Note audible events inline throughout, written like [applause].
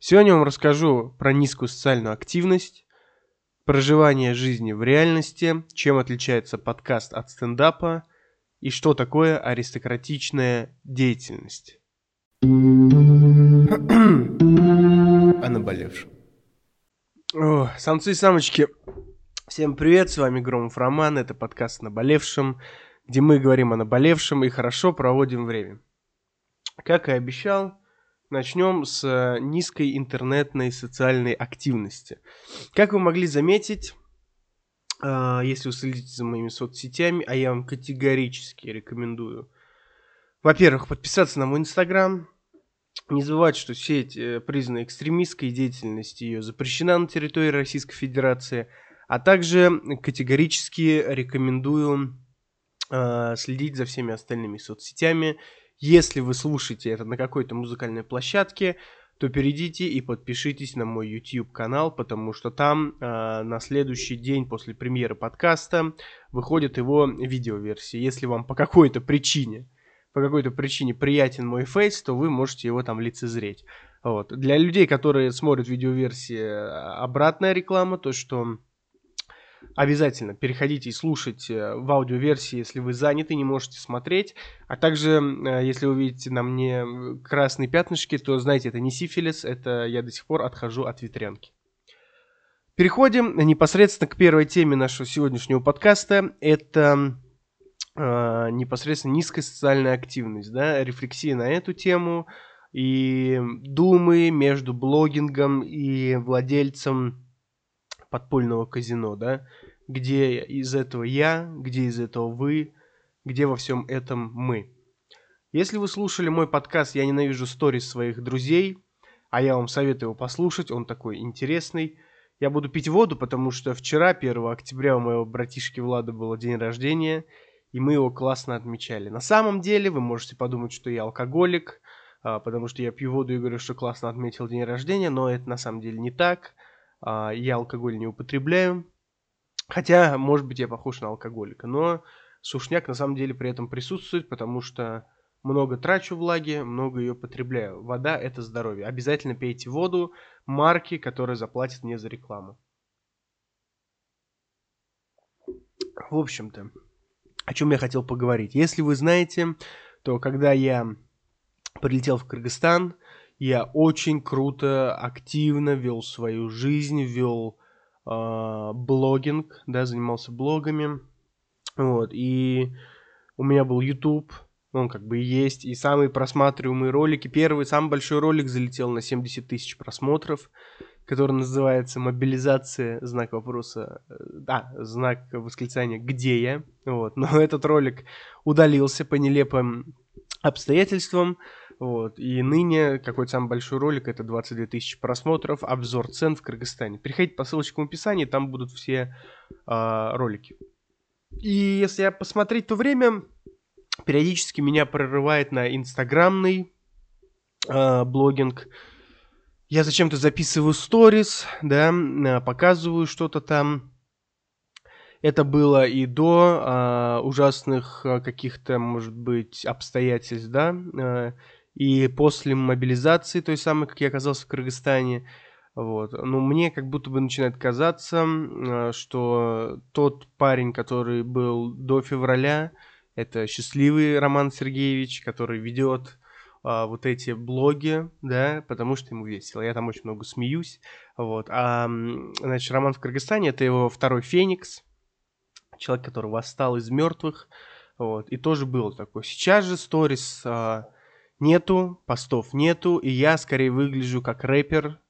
Сегодня я вам расскажу про низкую социальную активность, проживание жизни в реальности, чем отличается подкаст от стендапа и что такое аристократичная деятельность. О наболевшем. О, самцы и самочки, всем привет, с вами Громов Роман, это подкаст наболевшем, где мы говорим о наболевшем и хорошо проводим время. Как и обещал, начнем с э, низкой интернетной социальной активности. Как вы могли заметить, э, если вы следите за моими соцсетями, а я вам категорически рекомендую, во-первых, подписаться на мой инстаграм, не забывать, что сеть э, признана экстремистской, деятельность ее запрещена на территории Российской Федерации, а также категорически рекомендую следить за всеми остальными соцсетями если вы слушаете это на какой-то музыкальной площадке, то перейдите и подпишитесь на мой YouTube канал, потому что там э, на следующий день после премьеры подкаста выходит его видеоверсия. Если вам по какой-то причине, по какой-то причине приятен мой фейс, то вы можете его там лицезреть. Вот. Для людей, которые смотрят видеоверсии, обратная реклама, то что обязательно переходите и слушайте э, в аудиоверсии, если вы заняты, не можете смотреть. А также, э, если вы видите на мне красные пятнышки, то знаете, это не сифилис, это я до сих пор отхожу от ветрянки. Переходим непосредственно к первой теме нашего сегодняшнего подкаста. Это э, непосредственно низкая социальная активность, да, рефлексия на эту тему и думы между блогингом и владельцем подпольного казино, да, где из этого я, где из этого вы, где во всем этом мы. Если вы слушали мой подкаст «Я ненавижу сторис своих друзей», а я вам советую его послушать, он такой интересный. Я буду пить воду, потому что вчера, 1 октября, у моего братишки Влада был день рождения, и мы его классно отмечали. На самом деле, вы можете подумать, что я алкоголик, а, потому что я пью воду и говорю, что классно отметил день рождения, но это на самом деле не так. А, я алкоголь не употребляю. Хотя, может быть, я похож на алкоголика. Но сушняк на самом деле при этом присутствует, потому что много трачу влаги, много ее потребляю. Вода – это здоровье. Обязательно пейте воду марки, которая заплатит мне за рекламу. В общем-то, о чем я хотел поговорить. Если вы знаете, то когда я прилетел в Кыргызстан, я очень круто, активно вел свою жизнь, вел э, блогинг, да, занимался блогами. Вот, и у меня был YouTube, он как бы есть, и самые просматриваемые ролики. Первый, самый большой ролик залетел на 70 тысяч просмотров, который называется «Мобилизация», знак вопроса, да, знак восклицания «Где я?». Вот, но [laughs] этот ролик удалился по нелепым обстоятельствам, вот. И ныне какой-то самый большой ролик, это 22 тысячи просмотров, обзор цен в Кыргызстане. Переходите по ссылочкам в описании, там будут все э, ролики. И если я посмотреть то время, периодически меня прорывает на инстаграмный э, блогинг. Я зачем-то записываю сторис, да, показываю что-то там. Это было и до э, ужасных каких-то, может быть, обстоятельств, да, э, и после мобилизации той самой, как я оказался в Кыргызстане, вот. Ну, мне как будто бы начинает казаться, а, что тот парень, который был до февраля, это счастливый Роман Сергеевич, который ведет а, вот эти блоги, да, потому что ему весело. Я там очень много смеюсь, вот. А, значит, Роман в Кыргызстане, это его второй Феникс, человек, который восстал из мертвых, вот. И тоже был такой. Сейчас же сторис... А, нету, постов нету, и я скорее выгляжу как рэпер,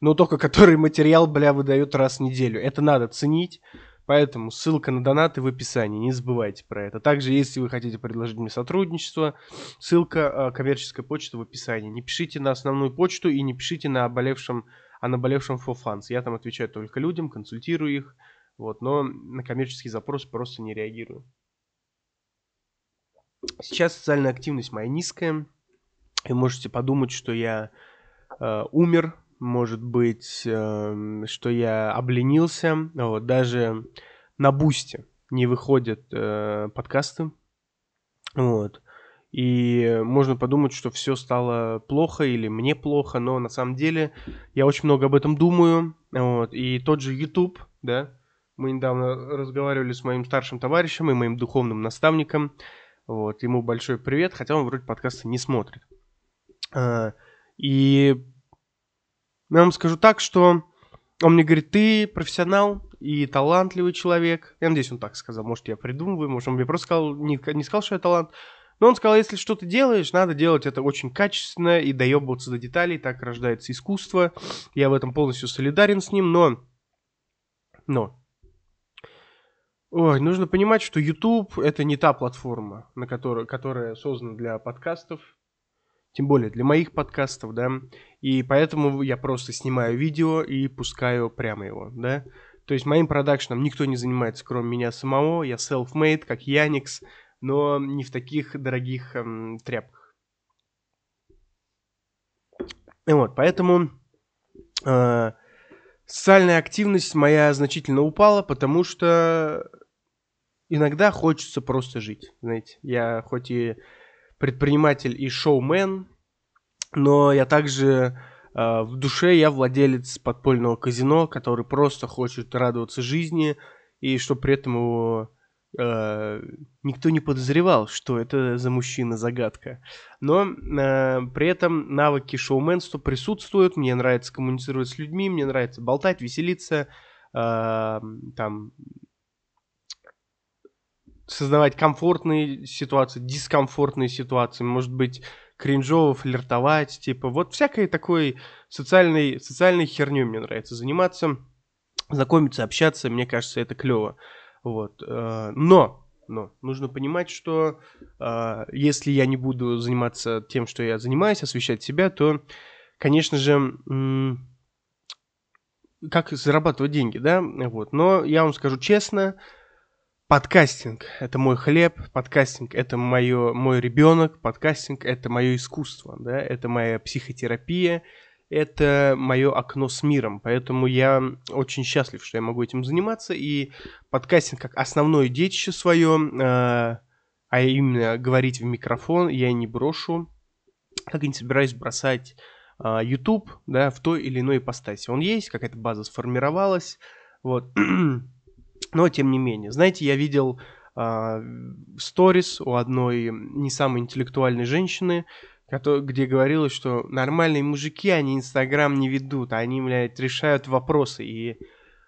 но только который материал, бля, выдает раз в неделю. Это надо ценить, поэтому ссылка на донаты в описании, не забывайте про это. Также, если вы хотите предложить мне сотрудничество, ссылка э, коммерческая почта в описании. Не пишите на основную почту и не пишите на оболевшем, а на болевшем for fans. Я там отвечаю только людям, консультирую их, вот, но на коммерческий запрос просто не реагирую. Сейчас социальная активность моя низкая, и можете подумать, что я э, умер, может быть, э, что я обленился. Вот, даже на бусте не выходят э, подкасты. Вот. и можно подумать, что все стало плохо или мне плохо, но на самом деле я очень много об этом думаю. Вот. И тот же YouTube, да, мы недавно разговаривали с моим старшим товарищем и моим духовным наставником. Вот, ему большой привет, хотя он вроде подкаста не смотрит. А, и я вам скажу так, что он мне говорит, ты профессионал и талантливый человек. Я надеюсь, он так сказал. Может, я придумываю, может, он мне просто сказал, не, не сказал, что я талант. Но он сказал, если что то делаешь, надо делать это очень качественно и доебываться до деталей, так рождается искусство. Я в этом полностью солидарен с ним, но... Но... Ой, нужно понимать, что YouTube это не та платформа, на которой, которая создана для подкастов, тем более для моих подкастов, да, и поэтому я просто снимаю видео и пускаю прямо его, да. То есть моим продакшном никто не занимается, кроме меня самого, я self-made, как Яникс, но не в таких дорогих эм, тряпках. И вот, поэтому э, социальная активность моя значительно упала, потому что иногда хочется просто жить, знаете. Я хоть и предприниматель и шоумен, но я также э, в душе я владелец подпольного казино, который просто хочет радоваться жизни и что при этом его э, никто не подозревал, что это за мужчина-загадка. Но э, при этом навыки шоуменства присутствуют, мне нравится коммуницировать с людьми, мне нравится болтать, веселиться, э, там, создавать комфортные ситуации, дискомфортные ситуации, может быть, кринжово флиртовать, типа, вот всякой такой социальной, социальной херней мне нравится заниматься, знакомиться, общаться, мне кажется, это клево. Вот. Э, но, но нужно понимать, что э, если я не буду заниматься тем, что я занимаюсь, освещать себя, то, конечно же, как зарабатывать деньги, да, вот. Но я вам скажу честно, подкастинг – это мой хлеб, подкастинг – это мое, мой ребенок, подкастинг – это мое искусство, да, это моя психотерапия, это мое окно с миром, поэтому я очень счастлив, что я могу этим заниматься, и подкастинг как основное детище свое, э, а именно говорить в микрофон, я не брошу, как и не собираюсь бросать э, YouTube, да, в той или иной ипостаси. Он есть, какая-то база сформировалась, вот, [clears throat] но тем не менее. Знаете, я видел сторис э, у одной не самой интеллектуальной женщины, где говорилось, что нормальные мужики, они Инстаграм не ведут, они, блядь, решают вопросы. И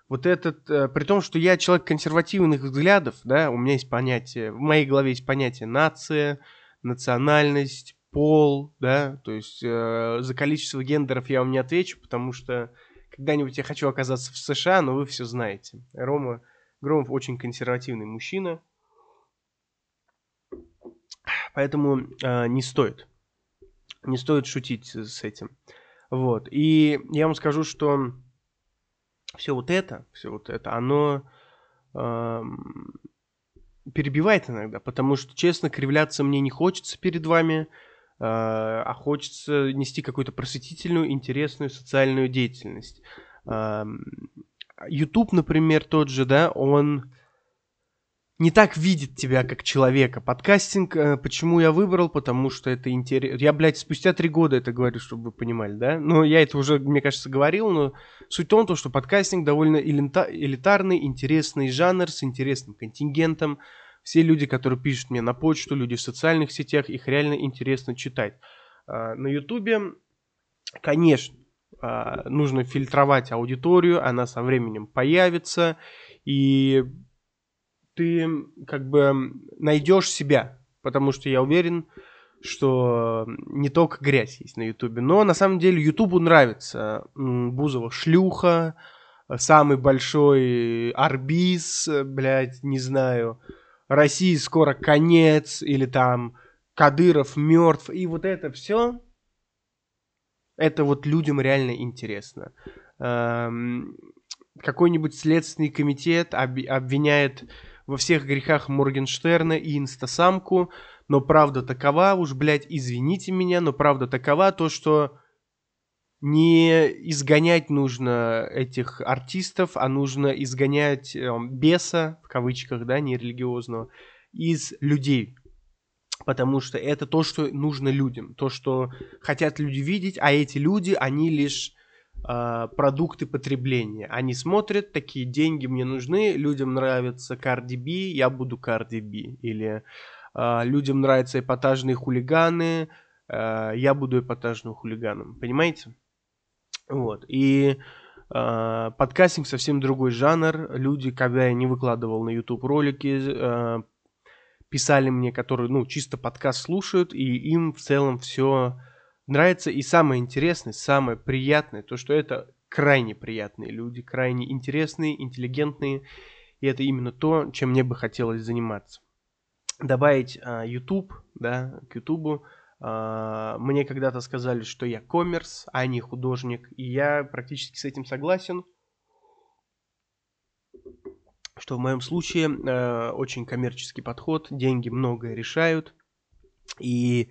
вот этот, э, при том, что я человек консервативных взглядов, да, у меня есть понятие, в моей голове есть понятие нация, национальность, пол, да, то есть э, за количество гендеров я вам не отвечу, потому что когда-нибудь я хочу оказаться в США, но вы все знаете. Рома Громов очень консервативный мужчина, поэтому э, не стоит не стоит шутить с этим. Вот. И я вам скажу, что все вот это, все вот это, оно э, перебивает иногда, потому что, честно, кривляться мне не хочется перед вами, э, а хочется нести какую-то просветительную, интересную социальную деятельность. Э, YouTube, например, тот же, да, он не так видит тебя как человека. Подкастинг, э, почему я выбрал, потому что это интересно. Я, блядь, спустя три года это говорю, чтобы вы понимали, да? Ну, я это уже, мне кажется, говорил, но суть в том, что подкастинг довольно элитарный, интересный жанр с интересным контингентом. Все люди, которые пишут мне на почту, люди в социальных сетях, их реально интересно читать. А, на Ютубе, конечно, нужно фильтровать аудиторию, она со временем появится, и ты как бы найдешь себя, потому что я уверен, что не только грязь есть на Ютубе, но на самом деле Ютубу нравится Бузова шлюха, самый большой арбиз, блядь, не знаю, России скоро конец, или там Кадыров мертв, и вот это все, это вот людям реально интересно. Эм, какой-нибудь следственный комитет обвиняет во всех грехах Моргенштерна и инстасамку, но правда такова, уж, блядь, извините меня, но правда такова то, что не изгонять нужно этих артистов, а нужно изгонять э, беса, в кавычках, да, не религиозного, из людей. Потому что это то, что нужно людям, то, что хотят люди видеть, а эти люди, они лишь э, продукты потребления. Они смотрят, такие деньги мне нужны, людям нравится Cardi B, я буду Cardi B. Или э, людям нравятся эпатажные хулиганы, э, я буду эпатажным хулиганом. Понимаете? Вот. И подкастинг совсем другой жанр. Люди, когда я не выкладывал на YouTube ролики, писали мне, которые, ну, чисто подкаст слушают, и им в целом все нравится. И самое интересное, самое приятное, то, что это крайне приятные люди, крайне интересные, интеллигентные, и это именно то, чем мне бы хотелось заниматься. Добавить а, YouTube, да, к YouTube. А, мне когда-то сказали, что я коммерс, а не художник, и я практически с этим согласен что в моем случае э, очень коммерческий подход, деньги многое решают, и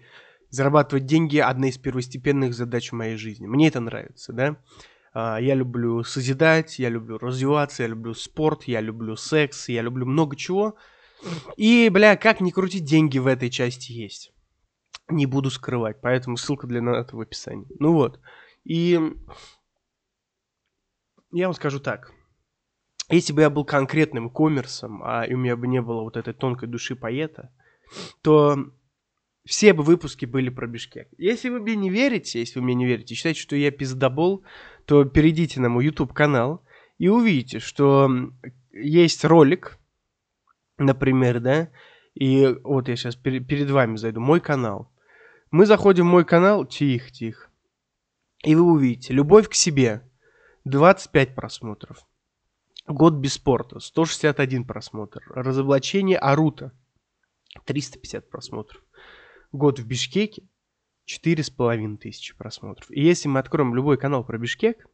зарабатывать деньги одна из первостепенных задач в моей жизни. Мне это нравится, да. Э, я люблю созидать, я люблю развиваться, я люблю спорт, я люблю секс, я люблю много чего. И, бля, как не крутить, деньги в этой части есть. Не буду скрывать, поэтому ссылка для этого в описании. Ну вот. И я вам скажу так. Если бы я был конкретным коммерсом, а у меня бы не было вот этой тонкой души поэта, то все бы выпуски были про Бишкек. Если вы мне не верите, если вы мне не верите, считаете, что я пиздобол, то перейдите на мой YouTube канал и увидите, что есть ролик, например, да, и вот я сейчас пер- перед вами зайду, мой канал. Мы заходим в мой канал, тихо, тихо, и вы увидите, любовь к себе, 25 просмотров. Год без спорта. 161 просмотр. Разоблачение Арута. 350 просмотров. Год в Бишкеке. 4,5 тысячи просмотров. И если мы откроем любой канал про Бишкек,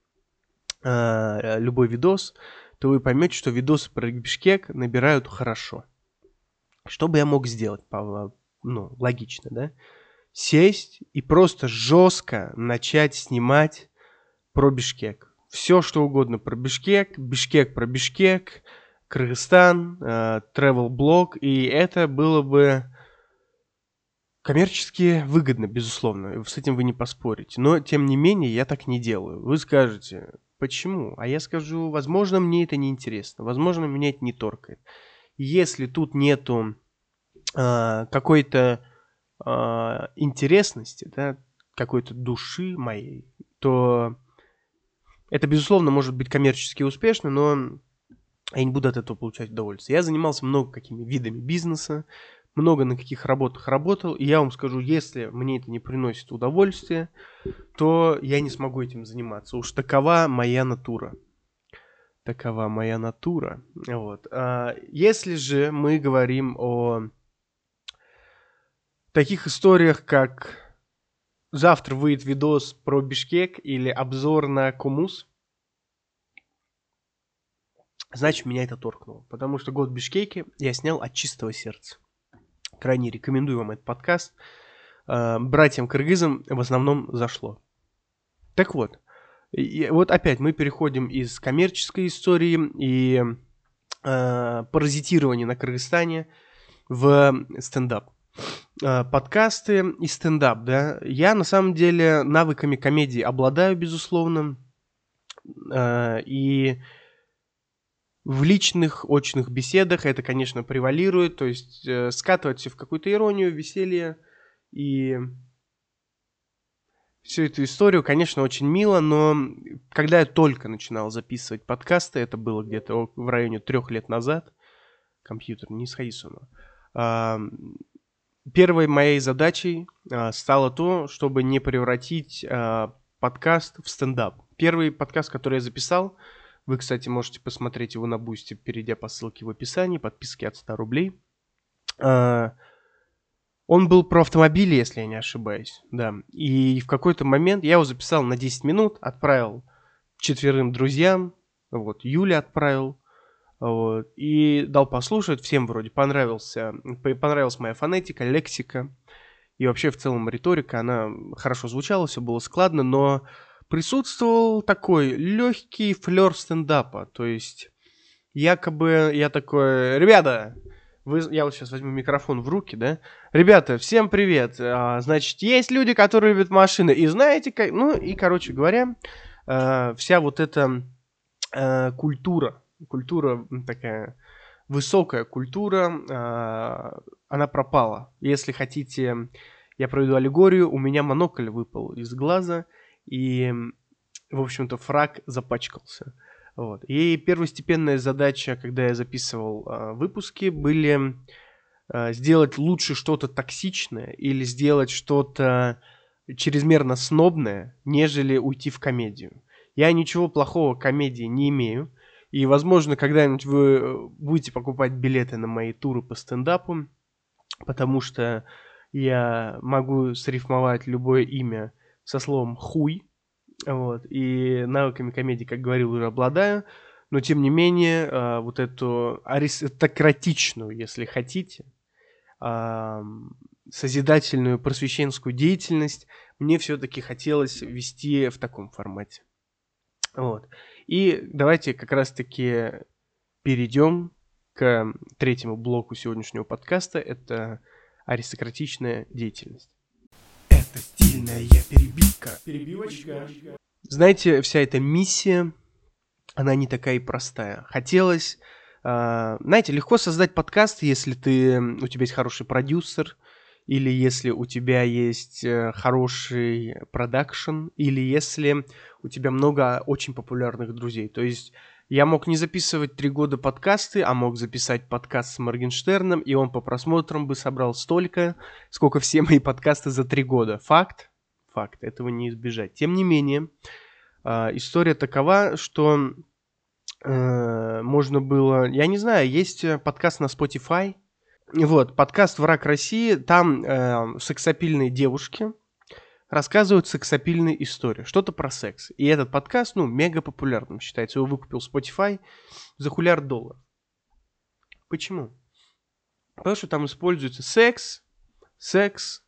э, любой видос, то вы поймете, что видосы про Бишкек набирают хорошо. Что бы я мог сделать? Ну, логично, да? Сесть и просто жестко начать снимать про Бишкек все что угодно про Бишкек, Бишкек про Бишкек, Кыргызстан, э, travel блог, и это было бы коммерчески выгодно, безусловно, с этим вы не поспорите. Но, тем не менее, я так не делаю. Вы скажете, почему? А я скажу, возможно, мне это не интересно, возможно, меня это не торкает. Если тут нету э, какой-то э, интересности, да, какой-то души моей, то это, безусловно, может быть коммерчески успешно, но я не буду от этого получать удовольствие. Я занимался много какими видами бизнеса, много на каких работах работал, и я вам скажу, если мне это не приносит удовольствия, то я не смогу этим заниматься. Уж такова моя натура. Такова моя натура. Вот. А если же мы говорим о таких историях, как завтра выйдет видос про Бишкек или обзор на Кумус, значит, меня это торкнуло. Потому что год Бишкеки я снял от чистого сердца. Крайне рекомендую вам этот подкаст. А, братьям-кыргызам в основном зашло. Так вот, и вот опять мы переходим из коммерческой истории и э, паразитирования на Кыргызстане в стендап. Э, подкасты и стендап, да. Я на самом деле навыками комедии обладаю, безусловно. Э, и в личных, очных беседах это, конечно, превалирует. То есть э, скатывать все в какую-то иронию, веселье. И всю эту историю, конечно, очень мило, но когда я только начинал записывать подкасты, это было где-то в районе трех лет назад, компьютер, не сходи с ума, первой моей задачей а, стало то, чтобы не превратить а, подкаст в стендап. Первый подкаст, который я записал, вы, кстати, можете посмотреть его на Бусти, перейдя по ссылке в описании, подписки от 100 рублей. А, он был про автомобили, если я не ошибаюсь, да. И в какой-то момент я его записал на 10 минут, отправил четверым друзьям, вот, Юля отправил, вот, и дал послушать, всем вроде понравился, понравилась моя фонетика, лексика, и вообще в целом риторика, она хорошо звучала, все было складно, но присутствовал такой легкий флер стендапа, то есть якобы я такой, ребята, Вы, я вот сейчас возьму микрофон в руки, да? Ребята, всем привет. А, значит, есть люди, которые любят машины. И знаете, как... Ну, и, короче говоря, а, вся вот эта а, культура, культура такая высокая культура, а, она пропала. Если хотите, я проведу аллегорию, у меня монокль выпал из глаза, и, в общем-то, фраг запачкался. Вот. И первостепенная задача, когда я записывал э, выпуски, были э, сделать лучше что-то токсичное или сделать что-то чрезмерно снобное, нежели уйти в комедию. Я ничего плохого комедии не имею. И, возможно, когда-нибудь вы э, будете покупать билеты на мои туры по стендапу, потому что я могу срифмовать любое имя со словом «хуй», вот. И навыками комедии, как говорил, уже обладаю. Но, тем не менее, э, вот эту аристократичную, если хотите, созидательную просвещенскую деятельность мне все-таки хотелось вести в таком формате. Вот. И давайте как раз-таки перейдем к третьему блоку сегодняшнего подкаста. Это аристократичная деятельность. Это стильная перебивка. Перебивочка. Знаете, вся эта миссия, она не такая и простая. Хотелось, э, знаете, легко создать подкаст, если ты, у тебя есть хороший продюсер, или если у тебя есть э, хороший продакшн, или если у тебя много очень популярных друзей. То есть я мог не записывать три года подкасты, а мог записать подкаст с Моргенштерном, и он по просмотрам бы собрал столько, сколько все мои подкасты за три года. Факт? Факт. Этого не избежать. Тем не менее, э, история такова, что э, можно было... Я не знаю, есть подкаст на Spotify. Вот, подкаст «Враг России». Там э, сексапильные девушки рассказывают сексапильные истории, что-то про секс. И этот подкаст, ну, мега популярным считается. Его выкупил Spotify за хулиард долларов. Почему? Потому что там используется секс, секс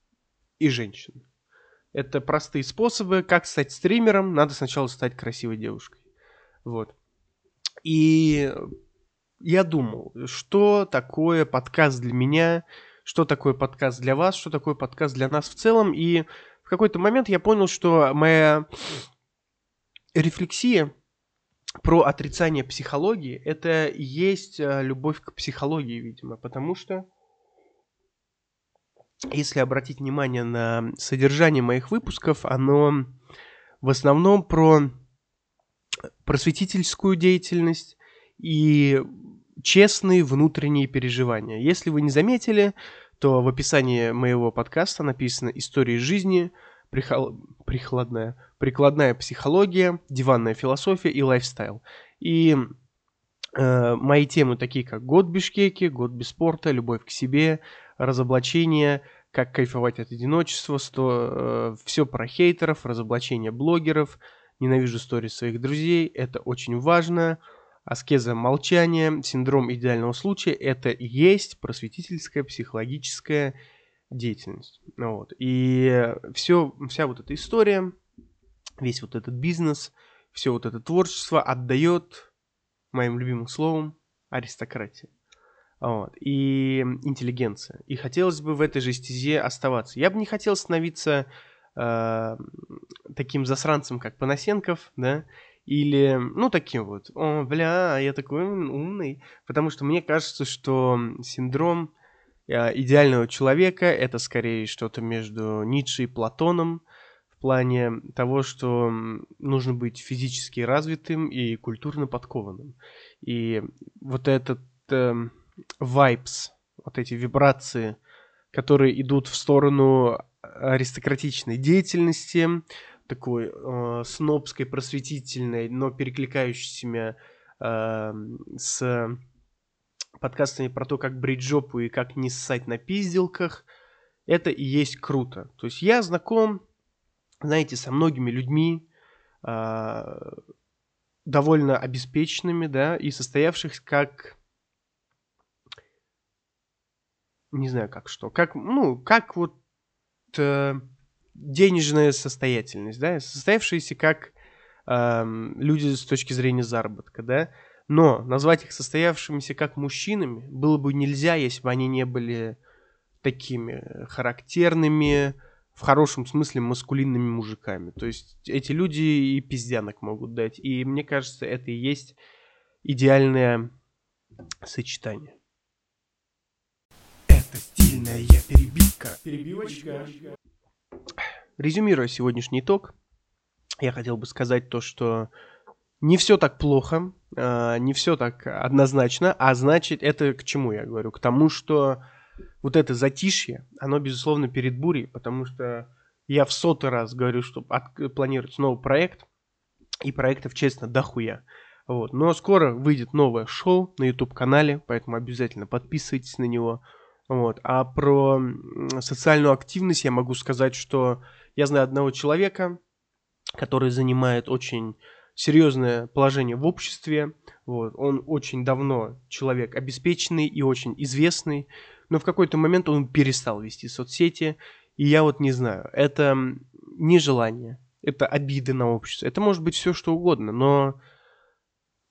и женщины. Это простые способы, как стать стримером. Надо сначала стать красивой девушкой. Вот. И я думал, что такое подкаст для меня, что такое подкаст для вас, что такое подкаст для нас в целом. И какой-то момент я понял, что моя рефлексия про отрицание психологии, это и есть э, любовь к психологии, видимо, потому что если обратить внимание на содержание моих выпусков, оно в основном про просветительскую деятельность и честные внутренние переживания. Если вы не заметили, то в описании моего подкаста написано «Истории жизни», прихол... прикладная, прикладная психология, диванная философия и лайфстайл». И э, мои темы такие, как «Год без Бишкеке», «Год без спорта», «Любовь к себе», «Разоблачение», «Как кайфовать от одиночества», сто, э, «Все про хейтеров», «Разоблачение блогеров», «Ненавижу истории своих друзей», «Это очень важно», Аскеза молчания, синдром идеального случая – это и есть просветительская психологическая деятельность. Вот. И все, вся вот эта история, весь вот этот бизнес, все вот это творчество отдает моим любимым словом аристократия. Вот. И интеллигенция. И хотелось бы в этой же стезе оставаться. Я бы не хотел становиться э, таким засранцем, как Панасенков, да, или, ну, таким вот, о, бля, я такой умный. Потому что мне кажется, что синдром э, идеального человека это скорее что-то между Ницше и Платоном в плане того, что нужно быть физически развитым и культурно подкованным. И вот этот э, vibes, вот эти вибрации, которые идут в сторону аристократичной деятельности, такой э, снобской, просветительной, но перекликающейся э, с подкастами про то, как брить жопу и как не ссать на пизделках, это и есть круто. То есть я знаком, знаете, со многими людьми, э, довольно обеспеченными, да, и состоявших как не знаю как что, как, ну, как вот э, денежная состоятельность, да, состоявшиеся как э, люди с точки зрения заработка, да, Но назвать их состоявшимися как мужчинами было бы нельзя, если бы они не были такими характерными, в хорошем смысле маскулинными мужиками. То есть эти люди и пиздянок могут дать. И мне кажется, это и есть идеальное сочетание. Это стильная перебивка. Перебивочка. Резюмируя сегодняшний итог, я хотел бы сказать то, что не все так плохо, э, не все так однозначно, а значит, это к чему я говорю? К тому, что вот это затишье, оно, безусловно, перед бурей, потому что я в сотый раз говорю, что от, планируется новый проект, и проектов, честно, дохуя. Вот. Но скоро выйдет новое шоу на YouTube-канале, поэтому обязательно подписывайтесь на него. Вот. А про социальную активность я могу сказать, что я знаю одного человека, который занимает очень серьезное положение в обществе. Вот. Он очень давно человек обеспеченный и очень известный, но в какой-то момент он перестал вести соцсети. И я вот не знаю, это нежелание, это обиды на общество, это может быть все что угодно, но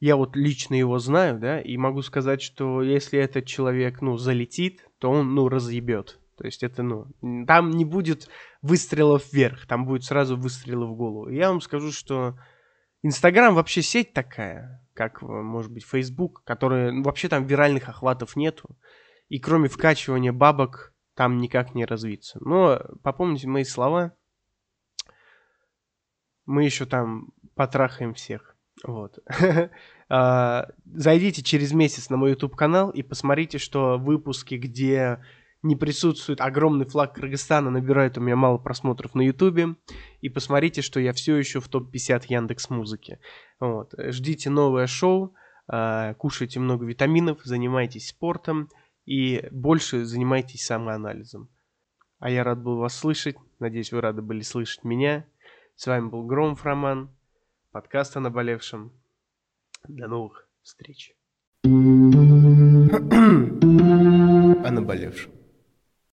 я вот лично его знаю, да, и могу сказать, что если этот человек, ну, залетит, то он, ну, разъебет. То есть это, ну, там не будет выстрелов вверх, там будет сразу выстрелы в голову. И я вам скажу, что Инстаграм вообще сеть такая, как, может быть, Фейсбук, которая, ну, вообще там виральных охватов нету. И кроме вкачивания бабок, там никак не развиться. Но попомните мои слова, мы еще там потрахаем всех. Вот. [laughs] А, зайдите через месяц на мой YouTube канал и посмотрите, что выпуски, где не присутствует огромный флаг Кыргызстана, набирают у меня мало просмотров на YouTube. И посмотрите, что я все еще в топ-50 Яндекс Музыки. Вот. Ждите новое шоу, а, кушайте много витаминов, занимайтесь спортом и больше занимайтесь самоанализом. А я рад был вас слышать. Надеюсь, вы рады были слышать меня. С вами был Громов Роман подкаст о наболевшем. До новых встреч. о наболевшем.